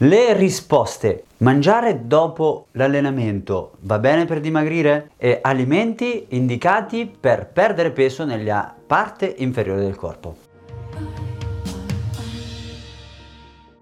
Le risposte. Mangiare dopo l'allenamento va bene per dimagrire? E alimenti indicati per perdere peso nella parte inferiore del corpo.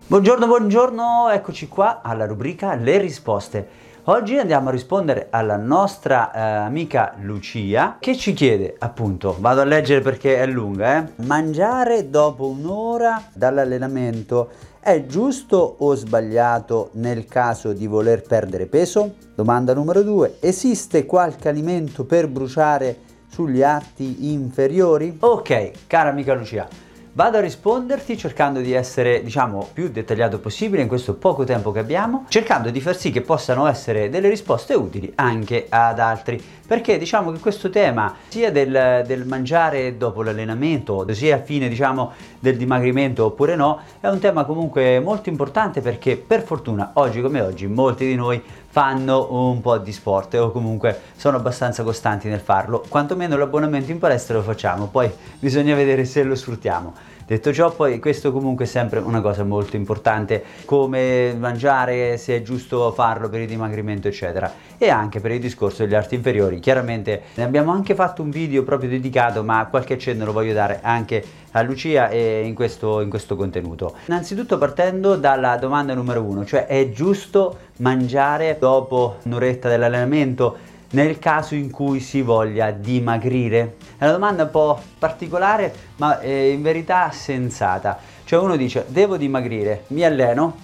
Buongiorno, buongiorno, eccoci qua alla rubrica Le risposte. Oggi andiamo a rispondere alla nostra eh, amica Lucia che ci chiede appunto, vado a leggere perché è lunga, eh? mangiare dopo un'ora dall'allenamento è giusto o sbagliato nel caso di voler perdere peso? Domanda numero 2. Esiste qualche alimento per bruciare sugli arti inferiori? Ok, cara amica Lucia, Vado a risponderti cercando di essere, diciamo, più dettagliato possibile in questo poco tempo che abbiamo, cercando di far sì che possano essere delle risposte utili anche ad altri. Perché diciamo che questo tema, sia del, del mangiare dopo l'allenamento, sia a fine, diciamo, del dimagrimento oppure no, è un tema comunque molto importante perché per fortuna oggi come oggi molti di noi fanno un po' di sport o comunque sono abbastanza costanti nel farlo, quantomeno l'abbonamento in palestra lo facciamo, poi bisogna vedere se lo sfruttiamo. Detto ciò, poi questo comunque è sempre una cosa molto importante, come mangiare, se è giusto farlo per il dimagrimento, eccetera, e anche per il discorso degli arti inferiori. Chiaramente ne abbiamo anche fatto un video proprio dedicato, ma qualche accenno lo voglio dare anche a Lucia e in questo, in questo contenuto. Innanzitutto partendo dalla domanda numero uno, cioè è giusto mangiare dopo un'oretta dell'allenamento? Nel caso in cui si voglia dimagrire? È una domanda un po' particolare, ma eh, in verità sensata. Cioè uno dice, devo dimagrire, mi alleno,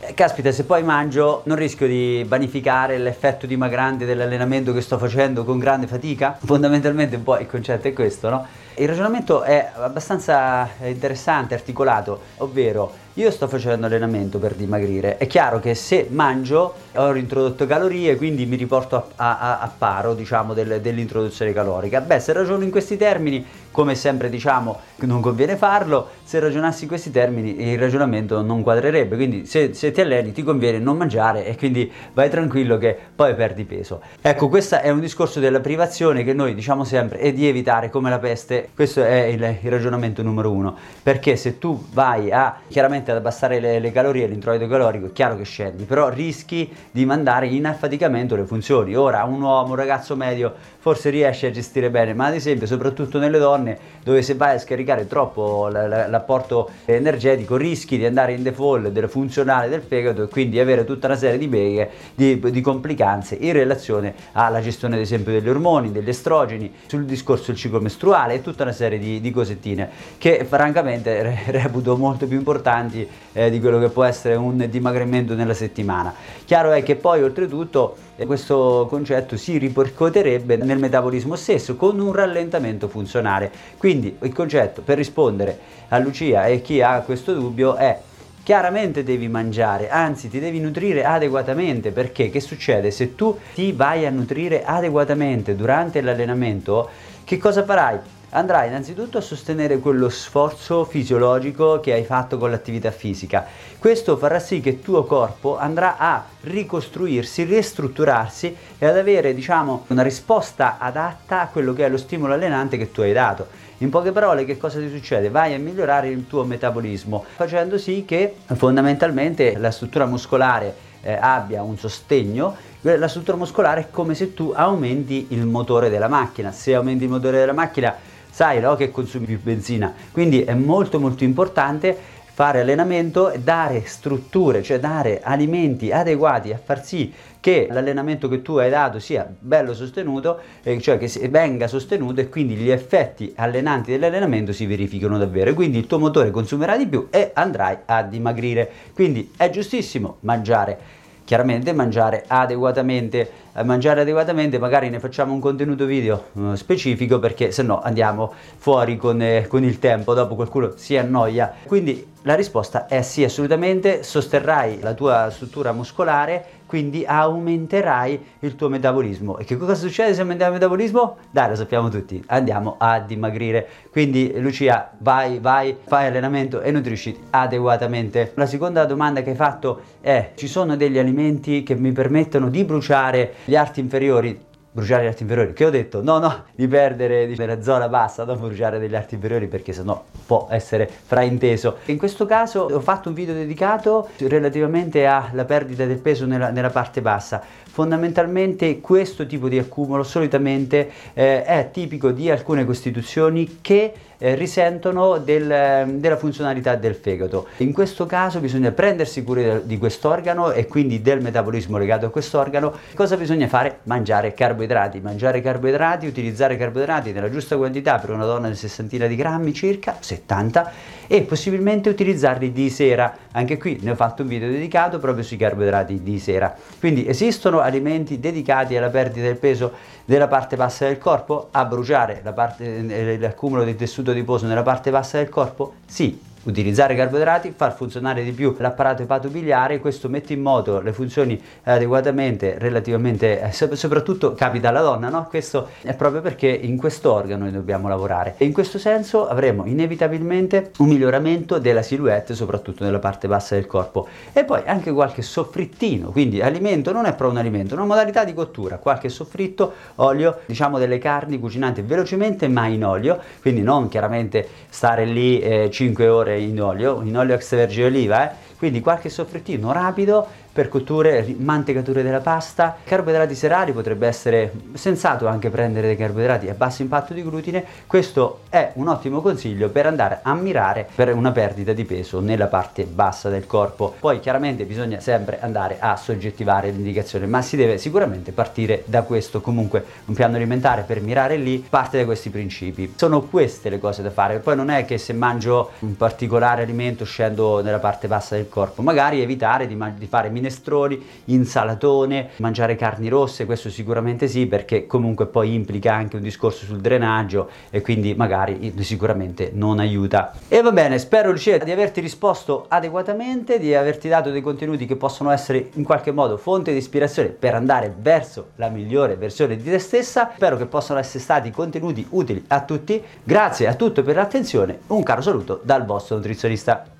eh, caspita, se poi mangio non rischio di vanificare l'effetto dimagrante dell'allenamento che sto facendo con grande fatica? Fondamentalmente un po' il concetto è questo, no? Il ragionamento è abbastanza interessante, articolato, ovvero io sto facendo allenamento per dimagrire. È chiaro che se mangio ho introdotto calorie, quindi mi riporto a, a, a paro diciamo, del, dell'introduzione calorica. Beh, se ragiono in questi termini, come sempre diciamo, non conviene farlo. Se ragionassi in questi termini, il ragionamento non quadrerebbe. Quindi se, se ti alleni ti conviene non mangiare e quindi vai tranquillo che poi perdi peso. Ecco, questo è un discorso della privazione che noi diciamo sempre e di evitare come la peste. Questo è il, il ragionamento numero uno. Perché se tu vai a chiaramente ad abbassare le, le calorie, l'introito calorico, è chiaro che scendi, però rischi di mandare in affaticamento le funzioni. Ora, un uomo, un ragazzo medio, forse riesce a gestire bene, ma ad esempio, soprattutto nelle donne, dove se vai a scaricare troppo l'apporto energetico, rischi di andare in default del funzionale del fegato e quindi avere tutta una serie di beghe, di, di complicanze in relazione alla gestione, ad esempio, degli ormoni, degli estrogeni, sul discorso del ciclo mestruale e tutta una serie di, di cosettine che francamente reputo molto più importanti importanti eh, di quello che può essere un dimagrimento nella settimana. Chiaro è che poi oltretutto eh, questo concetto si ripercuoterebbe nel metabolismo stesso con un rallentamento funzionale. Quindi il concetto per rispondere a Lucia e chi ha questo dubbio è chiaramente devi mangiare, anzi ti devi nutrire adeguatamente perché che succede se tu ti vai a nutrire adeguatamente durante l'allenamento? Che cosa farai? Andrai innanzitutto a sostenere quello sforzo fisiologico che hai fatto con l'attività fisica. Questo farà sì che il tuo corpo andrà a ricostruirsi, ristrutturarsi e ad avere, diciamo, una risposta adatta a quello che è lo stimolo allenante che tu hai dato. In poche parole, che cosa ti succede? Vai a migliorare il tuo metabolismo, facendo sì che fondamentalmente la struttura muscolare eh, abbia un sostegno, la struttura muscolare è come se tu aumenti il motore della macchina. Se aumenti il motore della macchina sai no, che consumi più benzina. Quindi è molto molto importante fare allenamento dare strutture, cioè dare alimenti adeguati a far sì che l'allenamento che tu hai dato sia bello sostenuto, eh, cioè che venga sostenuto e quindi gli effetti allenanti dell'allenamento si verificano davvero. Quindi il tuo motore consumerà di più e andrai a dimagrire. Quindi è giustissimo mangiare chiaramente mangiare adeguatamente mangiare adeguatamente magari ne facciamo un contenuto video uh, specifico perché se no andiamo fuori con, eh, con il tempo dopo qualcuno si annoia quindi La risposta è sì, assolutamente, sosterrai la tua struttura muscolare, quindi aumenterai il tuo metabolismo. E che cosa succede se aumentiamo il metabolismo? Dai, lo sappiamo tutti, andiamo a dimagrire. Quindi Lucia, vai, vai, fai allenamento e nutrisci adeguatamente. La seconda domanda che hai fatto è, ci sono degli alimenti che mi permettono di bruciare gli arti inferiori? bruciare gli arti inferiori, che ho detto no no di perdere nella zona bassa, non bruciare degli arti inferiori perché sennò può essere frainteso. In questo caso ho fatto un video dedicato relativamente alla perdita del peso nella, nella parte bassa. Fondamentalmente questo tipo di accumulo solitamente eh, è tipico di alcune costituzioni che eh, risentono del, della funzionalità del fegato. In questo caso bisogna prendersi cura di quest'organo e quindi del metabolismo legato a quest'organo. Cosa bisogna fare? Mangiare carboidrati. Mangiare carboidrati, utilizzare carboidrati nella giusta quantità per una donna di sessantina di grammi circa, 70, e possibilmente utilizzarli di sera. Anche qui ne ho fatto un video dedicato proprio sui carboidrati di sera. Quindi esistono alimenti dedicati alla perdita del peso della parte bassa del corpo, a bruciare parte, eh, l'accumulo di tessuto adiposo nella parte bassa del corpo? Sì, utilizzare carboidrati, far funzionare di più l'apparato epatobiliare, questo mette in moto le funzioni adeguatamente, relativamente, eh, soprattutto capita alla donna, no? Questo è proprio perché in questo organo noi dobbiamo lavorare. E in questo senso avremo inevitabilmente un miglioramento della silhouette, soprattutto nella parte bassa del corpo. E poi anche qualche soffrittino, quindi alimento non è proprio un alimento, è una modalità di cottura, qualche soffritto, olio, diciamo delle carni cucinate velocemente ma in olio, quindi non chiaramente stare lì eh, 5 ore in olio, in olio extravergine oliva, eh? Quindi qualche soffrittino rapido per cotture, mantecature della pasta, carboidrati serali potrebbe essere sensato anche prendere dei carboidrati a basso impatto di glutine, questo è un ottimo consiglio per andare a mirare per una perdita di peso nella parte bassa del corpo. Poi chiaramente bisogna sempre andare a soggettivare l'indicazione, ma si deve sicuramente partire da questo, comunque un piano alimentare per mirare lì parte da questi principi. Sono queste le cose da fare, poi non è che se mangio un particolare alimento scendo nella parte bassa del corpo, magari evitare di, di fare minestroni, insalatone, mangiare carni rosse, questo sicuramente sì perché comunque poi implica anche un discorso sul drenaggio e quindi magari sicuramente non aiuta. E va bene, spero Lucia di averti risposto adeguatamente, di averti dato dei contenuti che possono essere in qualche modo fonte di ispirazione per andare verso la migliore versione di te stessa. Spero che possano essere stati contenuti utili a tutti. Grazie a tutti per l'attenzione, un caro saluto dal vostro nutrizionista.